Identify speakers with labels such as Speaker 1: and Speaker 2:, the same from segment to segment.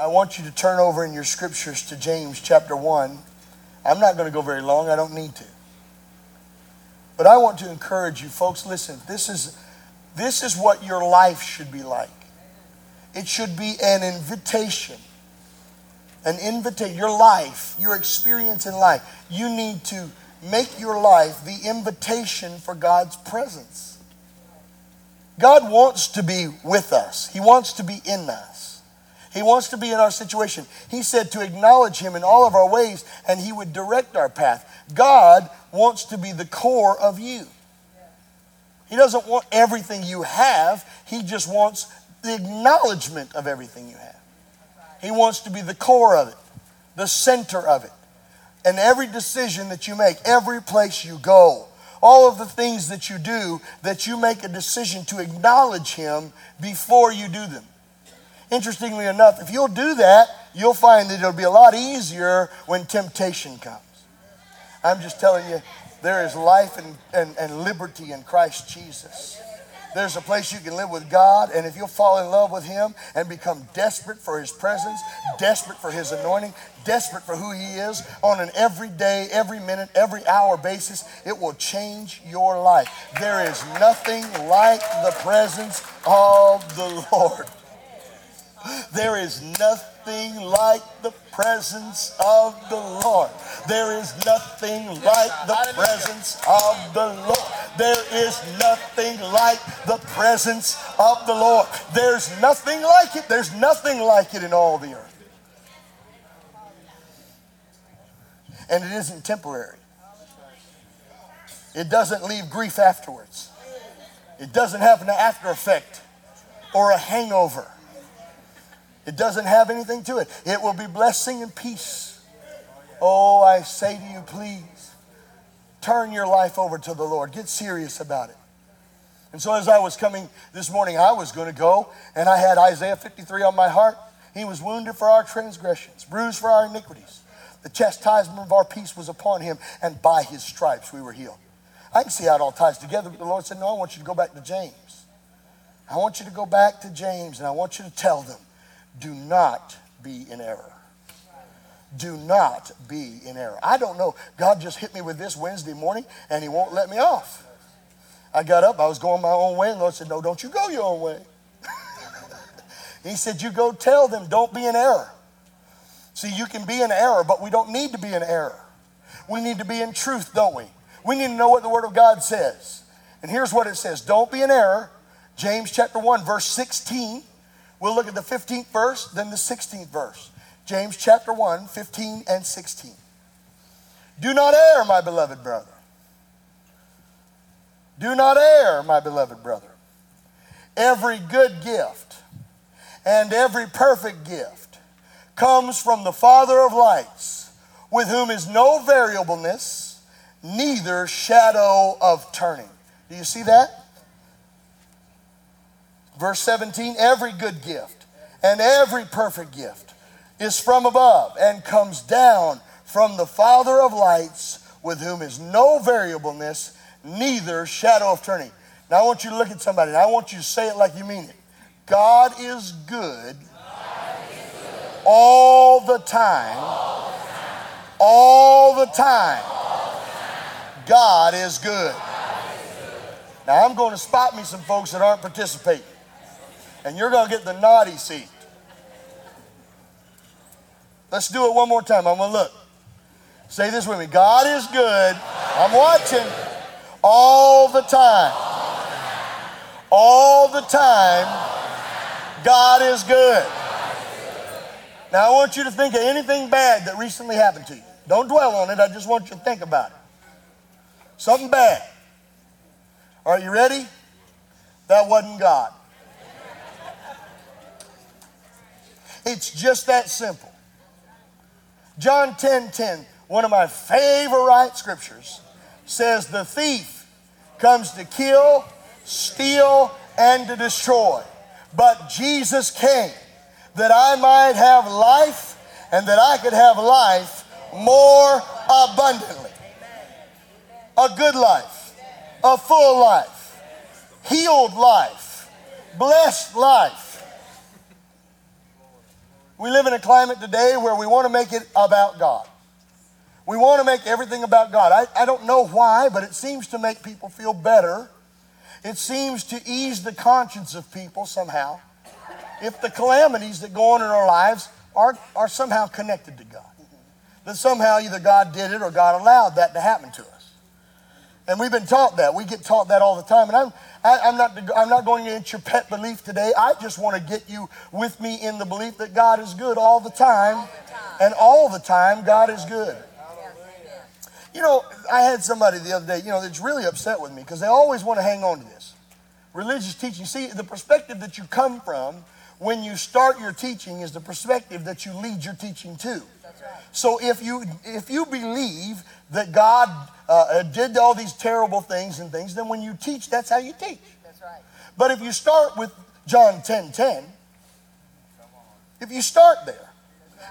Speaker 1: I want you to turn over in your scriptures to James chapter 1. I'm not going to go very long, I don't need to. But I want to encourage you folks, listen, this is this is what your life should be like. It should be an invitation. An invitation, your life, your experience in life. You need to make your life the invitation for God's presence. God wants to be with us, He wants to be in us. He wants to be in our situation. He said to acknowledge Him in all of our ways and He would direct our path. God wants to be the core of you. He doesn't want everything you have, He just wants the acknowledgement of everything you have. He wants to be the core of it, the center of it. And every decision that you make, every place you go, all of the things that you do, that you make a decision to acknowledge Him before you do them. Interestingly enough, if you'll do that, you'll find that it'll be a lot easier when temptation comes. I'm just telling you, there is life and, and, and liberty in Christ Jesus. There's a place you can live with God, and if you'll fall in love with Him and become desperate for His presence, desperate for His anointing, desperate for who He is on an everyday, every minute, every hour basis, it will change your life. There is nothing like the presence of the Lord. There is nothing like the presence of the Lord. There is nothing like the presence of the Lord. There is nothing like the presence of the Lord. There's nothing like it. There's nothing like it in all the earth. And it isn't temporary. It doesn't leave grief afterwards. It doesn't have an after effect or a hangover. It doesn't have anything to it. It will be blessing and peace. Oh, I say to you, please turn your life over to the Lord. Get serious about it. And so, as I was coming this morning, I was going to go, and I had Isaiah 53 on my heart. He was wounded for our transgressions, bruised for our iniquities. The chastisement of our peace was upon him, and by his stripes we were healed. I can see how it all ties together, but the Lord said, No, I want you to go back to James. I want you to go back to James, and I want you to tell them do not be in error. Do not be in error. I don't know. God just hit me with this Wednesday morning and He won't let me off. I got up, I was going my own way, and Lord said, No, don't you go your own way. he said, You go tell them, don't be in error. See, you can be in error, but we don't need to be in error. We need to be in truth, don't we? We need to know what the Word of God says. And here's what it says Don't be in error. James chapter 1, verse 16. We'll look at the 15th verse, then the 16th verse. James chapter 1, 15 and 16. Do not err, my beloved brother. Do not err, my beloved brother. Every good gift and every perfect gift comes from the Father of lights, with whom is no variableness, neither shadow of turning. Do you see that? Verse 17 every good gift and every perfect gift is from above and comes down from the Father of lights, with whom is no variableness, neither shadow of turning. Now I want you to look at somebody and I want you to say it like you mean it. God is good, all the time. All the time. God is good. Now I'm going to spot me some folks that aren't participating and you're going to get the naughty seat. Let's do it one more time. I'm going to look. Say this with me God is good. I'm watching all the time. All the time. God is good. Now, I want you to think of anything bad that recently happened to you. Don't dwell on it. I just want you to think about it. Something bad. Are you ready? That wasn't God. It's just that simple. John 10 10, one of my favorite scriptures, says, The thief comes to kill, steal, and to destroy. But Jesus came that I might have life and that I could have life more abundantly. A good life, a full life, healed life, blessed life We live in a climate today where we want to make it about God. We want to make everything about God. I, I don't know why, but it seems to make people feel better. It seems to ease the conscience of people somehow. If the calamities that go on in our lives are, are somehow connected to God, that somehow either God did it or God allowed that to happen to us. And we've been taught that. We get taught that all the time. And I'm, I, am i am not, I'm not going into your pet belief today. I just want to get you with me in the belief that God is good all the time. All the time. And all the time, God is good. You know, I had somebody the other day, you know, that's really upset with me because they always want to hang on to this. Religious teaching. See, the perspective that you come from when you start your teaching is the perspective that you lead your teaching to. So if you if you believe that God uh, did all these terrible things and things, then when you teach, that's how you teach. That's right. But if you start with John 10 10, if you start there,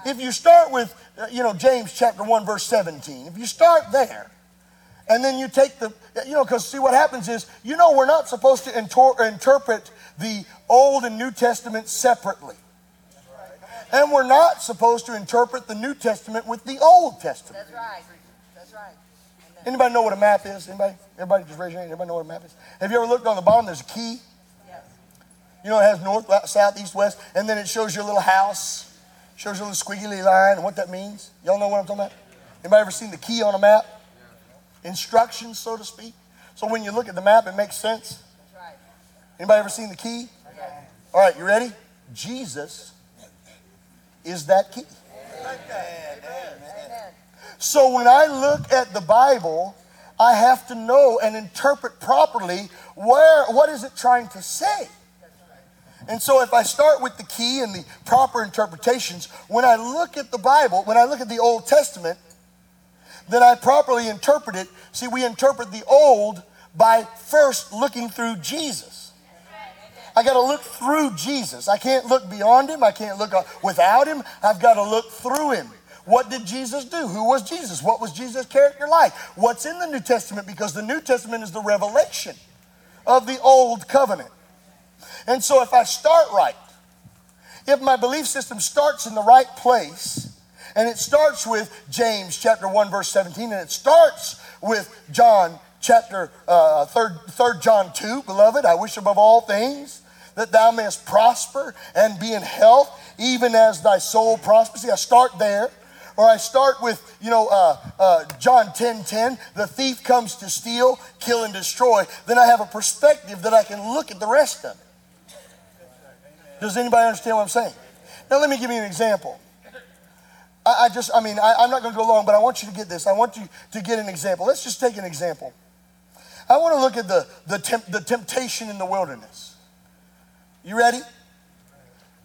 Speaker 1: if you start with, uh, you know, James chapter 1, verse 17, if you start there, and then you take the, you know, because see what happens is, you know, we're not supposed to inter- interpret the Old and New Testament separately. And we're not supposed to interpret the New Testament with the Old Testament.
Speaker 2: That's right. That's right.
Speaker 1: Anybody know what a map is? Anybody? Everybody just raise your hand. Everybody know what a map is? Have you ever looked on the bottom? There's a key. Yes. You know, it has north, south, east, west, and then it shows your little house. Shows you a little squiggly line and what that means. Y'all know what I'm talking about? Anybody ever seen the key on a map? Instructions, so to speak. So when you look at the map, it makes sense. That's right. Anybody ever seen the key? All right, you ready? Jesus is that key. So when I look at the Bible, I have to know and interpret properly where what is it trying to say? And so, if I start with the key and the proper interpretations, when I look at the Bible, when I look at the Old Testament, then I properly interpret it. See, we interpret the Old by first looking through Jesus. I got to look through Jesus. I can't look beyond him. I can't look without him. I've got to look through him. What did Jesus do? Who was Jesus? What was Jesus' character like? What's in the New Testament? Because the New Testament is the revelation of the Old Covenant. And so if I start right, if my belief system starts in the right place, and it starts with James chapter 1, verse 17, and it starts with John chapter uh, 3, 3 John 2, beloved, I wish above all things that thou mayest prosper and be in health, even as thy soul prospers. See, I start there. Or I start with, you know, uh, uh, John 10 10, the thief comes to steal, kill, and destroy. Then I have a perspective that I can look at the rest of it. Does anybody understand what I'm saying? Now, let me give you an example. I, I just, I mean, I, I'm not going to go long, but I want you to get this. I want you to get an example. Let's just take an example. I want to look at the, the, temp, the temptation in the wilderness. You ready?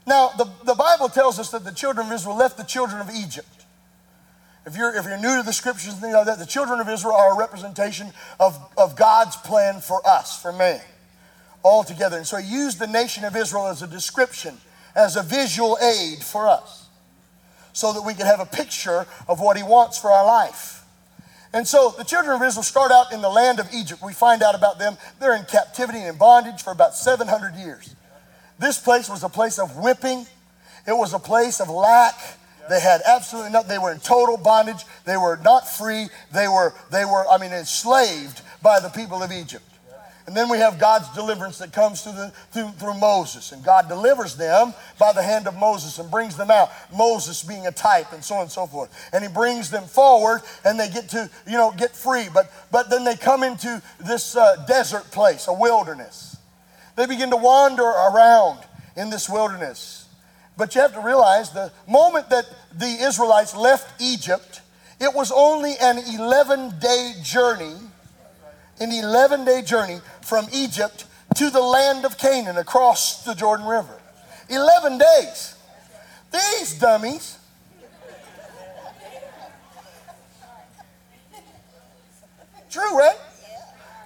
Speaker 1: Now, the, the Bible tells us that the children of Israel left the children of Egypt. If you're, if you're new to the scriptures and things like that, the children of Israel are a representation of, of God's plan for us, for man altogether. And so he used the nation of Israel as a description, as a visual aid for us, so that we could have a picture of what he wants for our life. And so the children of Israel start out in the land of Egypt. We find out about them. They're in captivity and in bondage for about 700 years. This place was a place of whipping, it was a place of lack. They had absolutely nothing. They were in total bondage. They were not free. They were, they were, I mean, enslaved by the people of Egypt. And then we have God's deliverance that comes through, the, through, through Moses. And God delivers them by the hand of Moses and brings them out. Moses being a type and so on and so forth. And he brings them forward and they get to, you know, get free. But, but then they come into this uh, desert place, a wilderness. They begin to wander around in this wilderness. But you have to realize the moment that the Israelites left Egypt, it was only an 11 day journey an 11 day journey from Egypt to the land of Canaan across the Jordan River. 11 days. These dummies. True, right?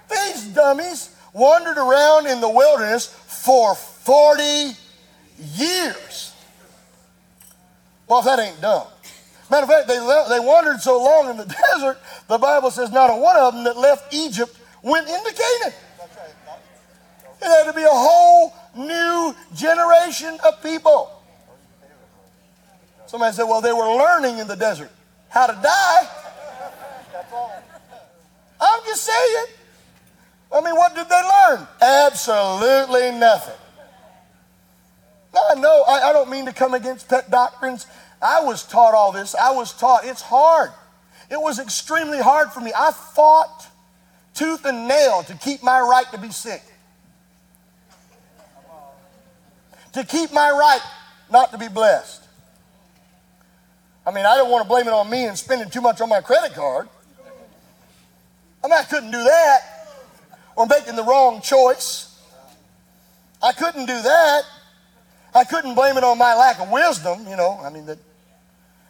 Speaker 1: These dummies wandered around in the wilderness for 40 years. Well, if that ain't dumb. Matter of fact, they, they wandered so long in the desert, the Bible says not a one of them that left Egypt went into Canaan. It had to be a whole new generation of people. Somebody said, well, they were learning in the desert how to die. I'm just saying. I mean, what did they learn? Absolutely nothing. No, no, I, I don't mean to come against pet doctrines. I was taught all this. I was taught it's hard. It was extremely hard for me. I fought tooth and nail to keep my right to be sick, to keep my right not to be blessed. I mean, I don't want to blame it on me and spending too much on my credit card. I mean, I couldn't do that or making the wrong choice. I couldn't do that. I couldn't blame it on my lack of wisdom, you know. I mean, that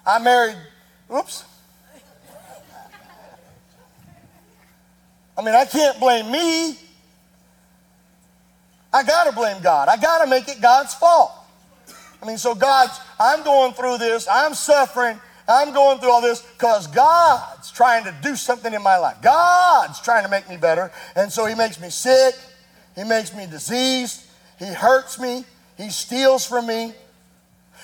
Speaker 1: I married, oops. I mean, I can't blame me. I got to blame God. I got to make it God's fault. I mean, so God's, I'm going through this, I'm suffering, I'm going through all this because God's trying to do something in my life. God's trying to make me better. And so He makes me sick, He makes me diseased, He hurts me, He steals from me.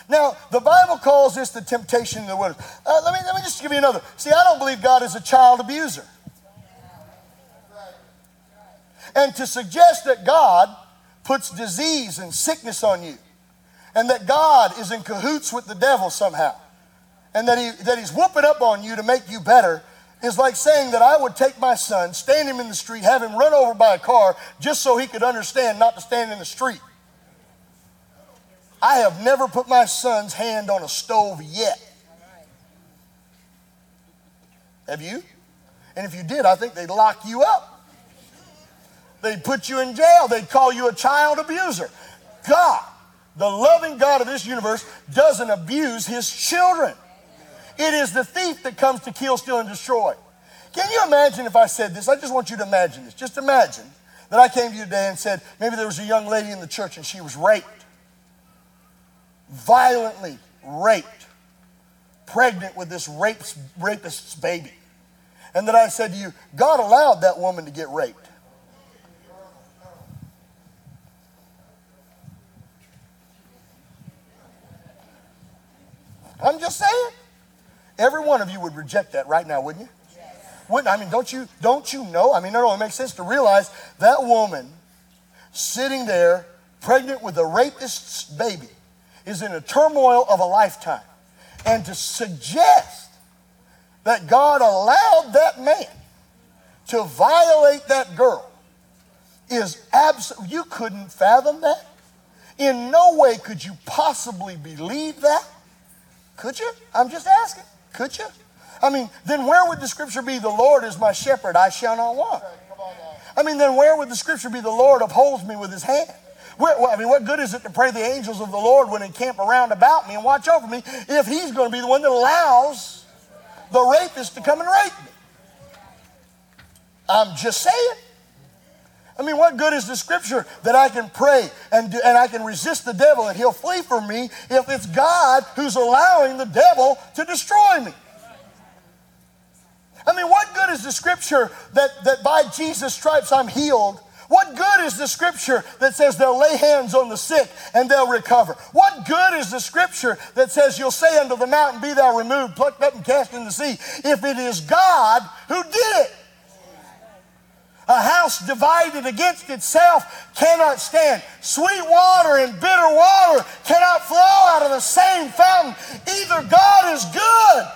Speaker 1: Now, the Bible calls this the temptation in the wilderness. Uh, let, me, let me just give you another. See, I don't believe God is a child abuser. And to suggest that God puts disease and sickness on you, and that God is in cahoots with the devil somehow, and that, he, that he's whooping up on you to make you better, is like saying that I would take my son, stand him in the street, have him run over by a car just so he could understand not to stand in the street. I have never put my son's hand on a stove yet. Have you? And if you did, I think they'd lock you up. They'd put you in jail. They'd call you a child abuser. God, the loving God of this universe, doesn't abuse his children. It is the thief that comes to kill, steal, and destroy. Can you imagine if I said this? I just want you to imagine this. Just imagine that I came to you today and said, maybe there was a young lady in the church and she was raped violently raped, pregnant with this rapes, rapist's baby. And that I said to you, God allowed that woman to get raped. I'm just saying. Every one of you would reject that right now, wouldn't you? Wouldn't I mean, don't you don't you know? I mean, no, no, it makes sense to realize that woman sitting there, pregnant with a rapist's baby, is in a turmoil of a lifetime. And to suggest that God allowed that man to violate that girl is absolute. You couldn't fathom that. In no way could you possibly believe that. Could you? I'm just asking. Could you? I mean, then where would the scripture be? The Lord is my shepherd, I shall not want. I mean, then where would the scripture be? The Lord upholds me with his hand. I mean, what good is it to pray the angels of the Lord when encamp around about me and watch over me if he's going to be the one that allows the rapist to come and rape me? I'm just saying. I mean, what good is the scripture that I can pray and, do, and I can resist the devil and he'll flee from me if it's God who's allowing the devil to destroy me? I mean, what good is the scripture that, that by Jesus' stripes I'm healed what good is the scripture that says they'll lay hands on the sick and they'll recover? What good is the scripture that says you'll say unto the mountain, Be thou removed, plucked up, and cast in the sea, if it is God who did it? A house divided against itself cannot stand. Sweet water and bitter water cannot flow out of the same fountain. Either God is good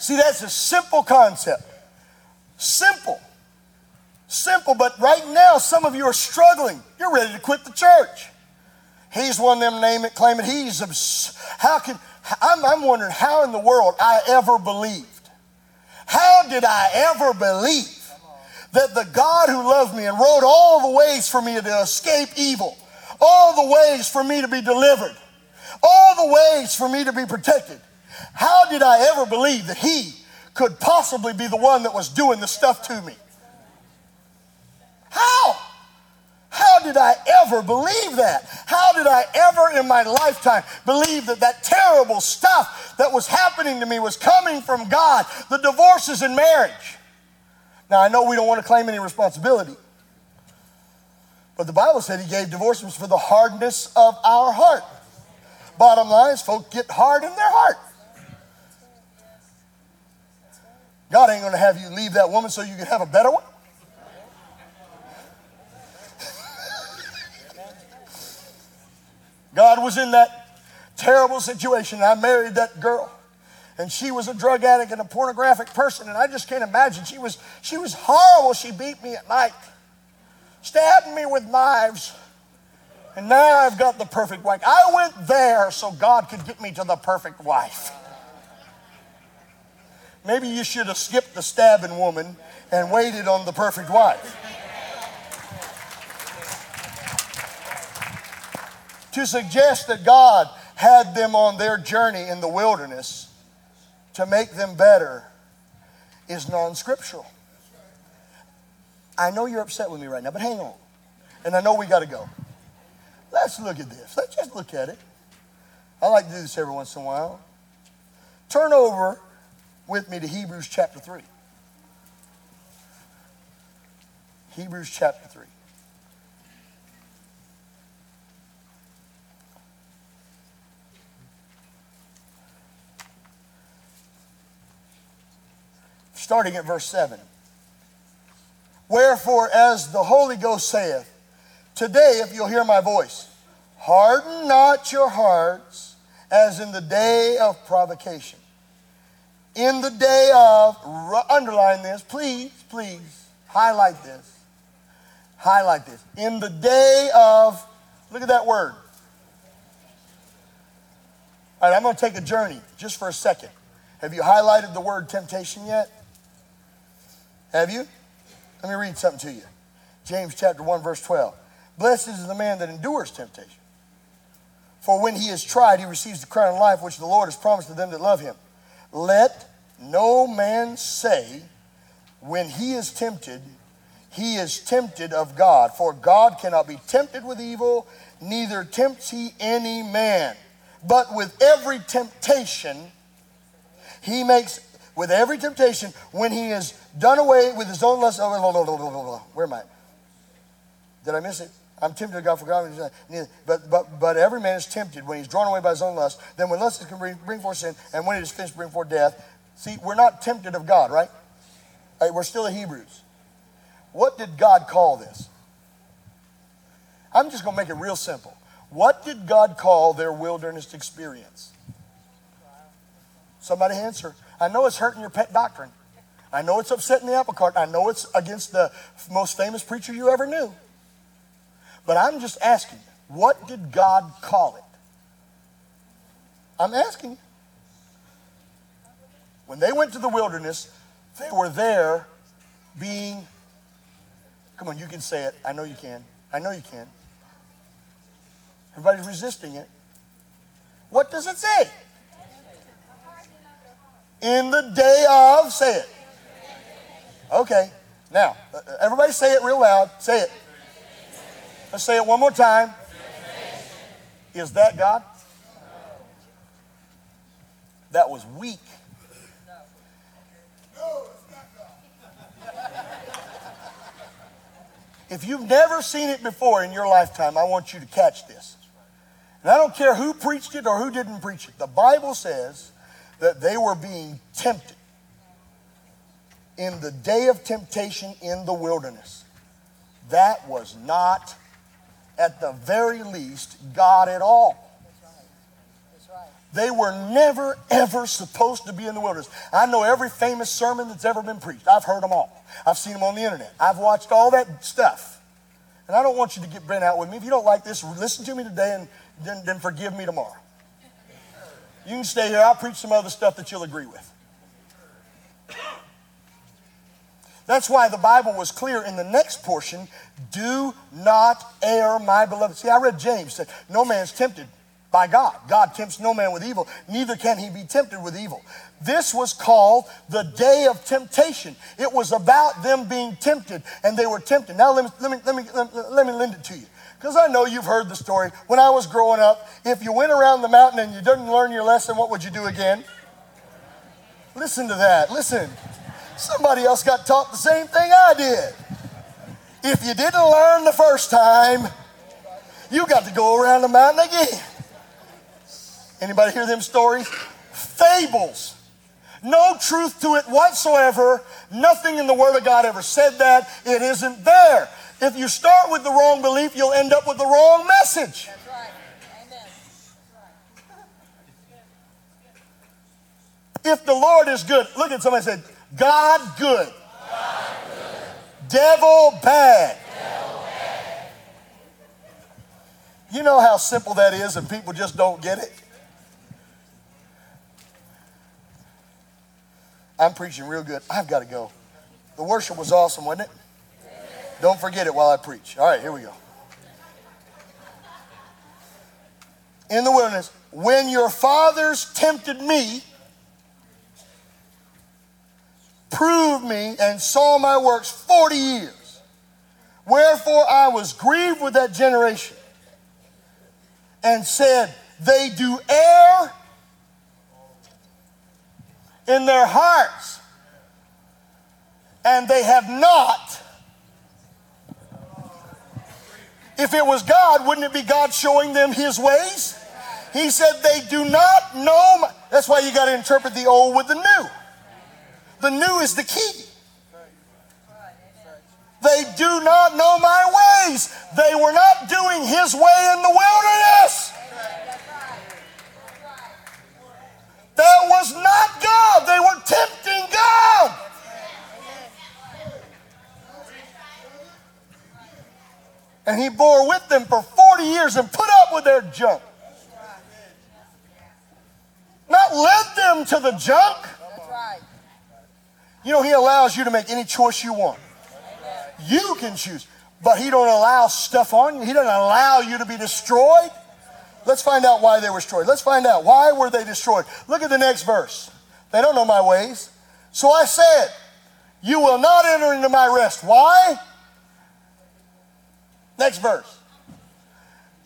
Speaker 1: See, that's a simple concept. Simple. Simple, but right now, some of you are struggling. You're ready to quit the church. He's one of them name it, claim it. He's, how can, I'm, I'm wondering how in the world I ever believed. How did I ever believe that the God who loved me and wrote all the ways for me to escape evil, all the ways for me to be delivered, all the ways for me to be protected, how did I ever believe that he could possibly be the one that was doing the stuff to me? How? How did I ever believe that? How did I ever in my lifetime believe that that terrible stuff that was happening to me was coming from God? The divorces in marriage. Now, I know we don't want to claim any responsibility, But the Bible said he gave divorces for the hardness of our heart. Bottom line is, folks get hard in their heart. God ain't going to have you leave that woman so you can have a better one. God was in that terrible situation. I married that girl, and she was a drug addict and a pornographic person, and I just can't imagine. She was, she was horrible. She beat me at night, stabbed me with knives. And now I've got the perfect wife. I went there so God could get me to the perfect wife. Maybe you should have skipped the stabbing woman and waited on the perfect wife. To suggest that God had them on their journey in the wilderness to make them better is non scriptural. I know you're upset with me right now, but hang on. And I know we got to go. Let's look at this. Let's just look at it. I like to do this every once in a while. Turn over with me to Hebrews chapter 3. Hebrews chapter 3. Starting at verse 7. Wherefore, as the Holy Ghost saith, Today, if you'll hear my voice, harden not your hearts as in the day of provocation. In the day of, underline this, please, please, highlight this. Highlight this. In the day of, look at that word. All right, I'm going to take a journey just for a second. Have you highlighted the word temptation yet? Have you? Let me read something to you. James chapter 1, verse 12. Blessed is the man that endures temptation. For when he is tried, he receives the crown of life which the Lord has promised to them that love him. Let no man say, when he is tempted, he is tempted of God. For God cannot be tempted with evil, neither tempts he any man. But with every temptation, he makes with every temptation when he has done away with his own lust. Oh, where am I? Did I miss it? I'm tempted of God for God. But, but, but every man is tempted when he's drawn away by his own lust. Then when lust can bring, bring forth sin, and when it is finished, bring forth death. See, we're not tempted of God, right? right we're still the Hebrews. What did God call this? I'm just going to make it real simple. What did God call their wilderness experience? Somebody answer. I know it's hurting your pet doctrine. I know it's upsetting the apple cart. I know it's against the most famous preacher you ever knew. But I'm just asking, what did God call it? I'm asking. When they went to the wilderness, they were there being, come on, you can say it. I know you can. I know you can. Everybody's resisting it. What does it say? in the day of, say it. Okay, now, uh, everybody say it real loud. Say it. Let's say it one more time. Is that God? That was weak. If you've never seen it before in your lifetime, I want you to catch this. And I don't care who preached it or who didn't preach it. The Bible says that they were being tempted in the day of temptation in the wilderness. That was not, at the very least, God at all. They were never, ever supposed to be in the wilderness. I know every famous sermon that's ever been preached. I've heard them all. I've seen them on the internet. I've watched all that stuff. And I don't want you to get bent out with me. If you don't like this, listen to me today and then, then forgive me tomorrow. You can stay here. I'll preach some other stuff that you'll agree with. That's why the Bible was clear in the next portion do not err, my beloved. See, I read James said, No man's tempted by God. God tempts no man with evil, neither can he be tempted with evil. This was called the day of temptation. It was about them being tempted, and they were tempted. Now, let me, let me, let me, let me, lend it to you. Because I know you've heard the story. When I was growing up, if you went around the mountain and you didn't learn your lesson, what would you do again? Listen to that. Listen. Somebody else got taught the same thing I did. If you didn't learn the first time, you got to go around the mountain again. Anybody hear them stories? Fables. No truth to it whatsoever. Nothing in the Word of God ever said that. It isn't there. If you start with the wrong belief, you'll end up with the wrong message. If the Lord is good, look at somebody said, God good. God good. Devil, bad. Devil bad. You know how simple that is, and people just don't get it? I'm preaching real good. I've got to go. The worship was awesome, wasn't it? Don't forget it while I preach. All right, here we go. In the wilderness, when your fathers tempted me, proved me, and saw my works 40 years. Wherefore I was grieved with that generation and said, They do err in their hearts, and they have not. If it was God, wouldn't it be God showing them his ways? He said, They do not know. My, that's why you got to interpret the old with the new. The new is the key. They do not know my ways. They were not doing his way in the wilderness. That was not God. They were tempting God. And he bore with them for 40 years and put up with their junk. Not led them to the junk. You know, he allows you to make any choice you want. You can choose, but he don't allow stuff on you. He doesn't allow you to be destroyed. Let's find out why they were destroyed. Let's find out why were they destroyed. Look at the next verse. They don't know my ways. So I said, you will not enter into my rest. Why? Next verse.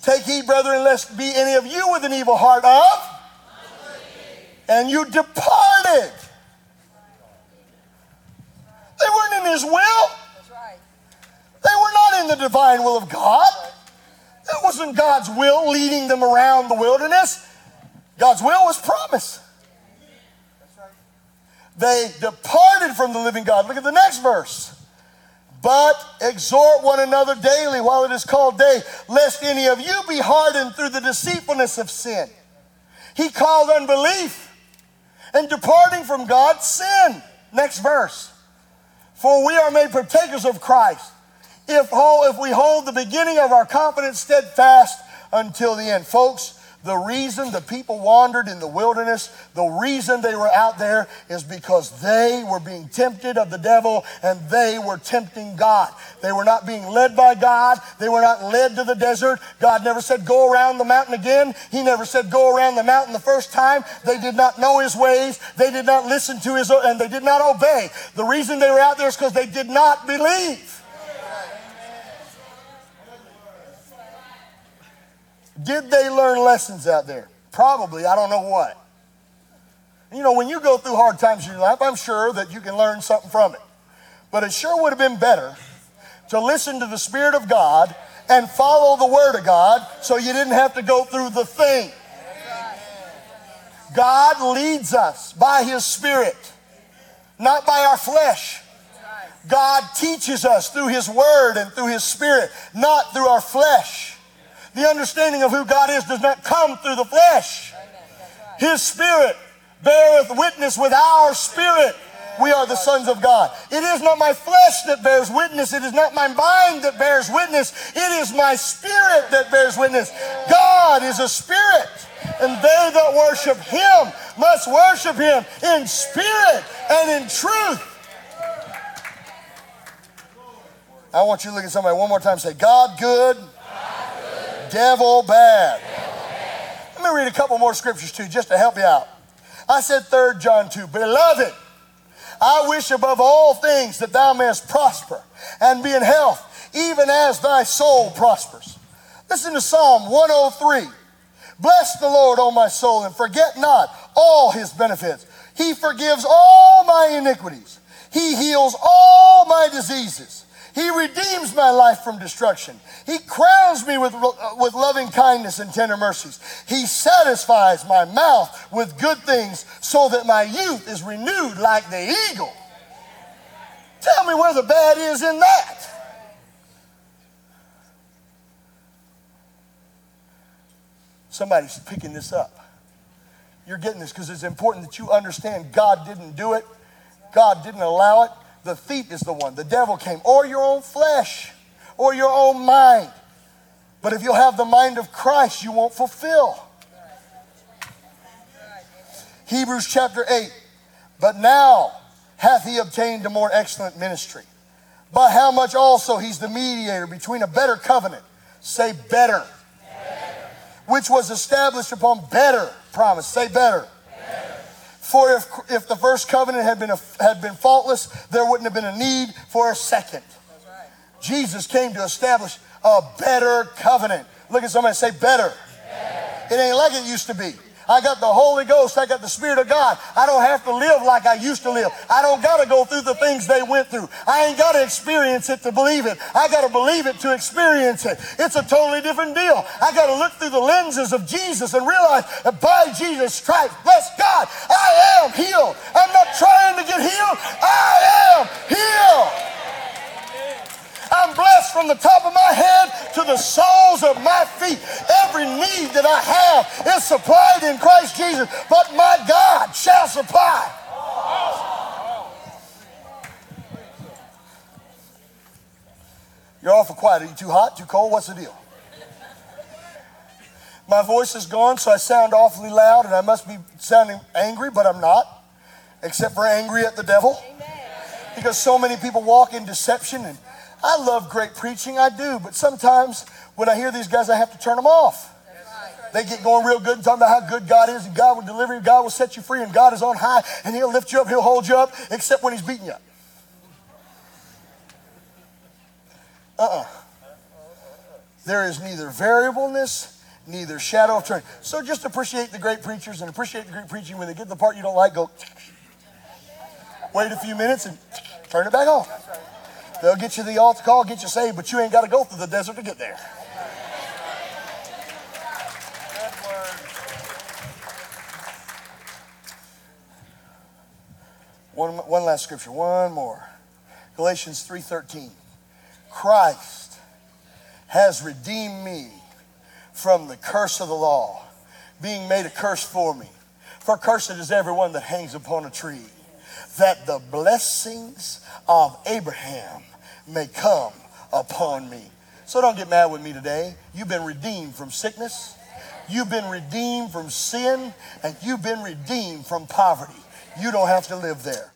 Speaker 1: Take heed, brethren, lest be any of you with an evil heart of. And you departed they weren't in His will. That's right. They were not in the divine will of God. That wasn't God's will leading them around the wilderness. God's will was promise. They departed from the living God. Look at the next verse. But exhort one another daily while it is called day, lest any of you be hardened through the deceitfulness of sin. He called unbelief and departing from God sin. Next verse. For we are made partakers of Christ if, if we hold the beginning of our confidence steadfast until the end. Folks, the reason the people wandered in the wilderness, the reason they were out there is because they were being tempted of the devil and they were tempting God. They were not being led by God. They were not led to the desert. God never said, go around the mountain again. He never said, go around the mountain the first time. They did not know his ways. They did not listen to his, and they did not obey. The reason they were out there is because they did not believe. Did they learn lessons out there? Probably. I don't know what. You know, when you go through hard times in your life, I'm sure that you can learn something from it. But it sure would have been better to listen to the Spirit of God and follow the Word of God so you didn't have to go through the thing. God leads us by His Spirit, not by our flesh. God teaches us through His Word and through His Spirit, not through our flesh. The understanding of who God is does not come through the flesh. His spirit beareth witness with our spirit. We are the sons of God. It is not my flesh that bears witness. It is not my mind that bears witness. It is my spirit that bears witness. God is a spirit, and they that worship him must worship him in spirit and in truth. I want you to look at somebody one more time say, God good devil bad. Let me read a couple more scriptures to you just to help you out. I said 3 John 2, Beloved, I wish above all things that thou mayest prosper and be in health, even as thy soul prospers. Listen to Psalm 103. Bless the Lord, O my soul, and forget not all his benefits. He forgives all my iniquities. He heals all my diseases. He redeems my life from destruction. He crowns me with, uh, with loving kindness and tender mercies. He satisfies my mouth with good things so that my youth is renewed like the eagle. Tell me where the bad is in that. Somebody's picking this up. You're getting this because it's important that you understand God didn't do it, God didn't allow it. The thief is the one. The devil came, or your own flesh, or your own mind. But if you'll have the mind of Christ, you won't fulfill. Hebrews chapter 8. But now hath he obtained a more excellent ministry. By how much also he's the mediator between a better covenant. Say better. better. Which was established upon better promise. Say better. For if, if the first covenant had been, a, had been faultless, there wouldn't have been a need for a second. Right. Jesus came to establish a better covenant. Look at somebody say better. better. It ain't like it used to be. I got the Holy Ghost. I got the Spirit of God. I don't have to live like I used to live. I don't got to go through the things they went through. I ain't got to experience it to believe it. I got to believe it to experience it. It's a totally different deal. I got to look through the lenses of Jesus and realize that by Jesus' stripes, bless God, I am healed. I'm not trying to get healed. I am healed. I'm blessed from the top of my head to the soles of my feet. Every need that I have is supplied in Christ Jesus, but my God shall supply. You're awful quiet. Are you too hot, too cold? What's the deal? My voice is gone, so I sound awfully loud, and I must be sounding angry, but I'm not, except for angry at the devil. Because so many people walk in deception and I love great preaching, I do, but sometimes when I hear these guys, I have to turn them off. They get going real good and talking about how good God is and God will deliver you, God will set you free, and God is on high, and He'll lift you up, He'll hold you up, except when He's beating you up. Uh uh-uh. uh There is neither variableness, neither shadow of turning. So just appreciate the great preachers and appreciate the great preaching. When they get the part you don't like, go wait a few minutes and turn it back on. They'll get you the altar call, get you saved, but you ain't got to go through the desert to get there. One, one last scripture, one more. Galatians 3:13. Christ has redeemed me from the curse of the law, being made a curse for me. For cursed is everyone that hangs upon a tree, that the blessings of Abraham may come upon me. So don't get mad with me today. You've been redeemed from sickness, you've been redeemed from sin, and you've been redeemed from poverty. You don't have to live there.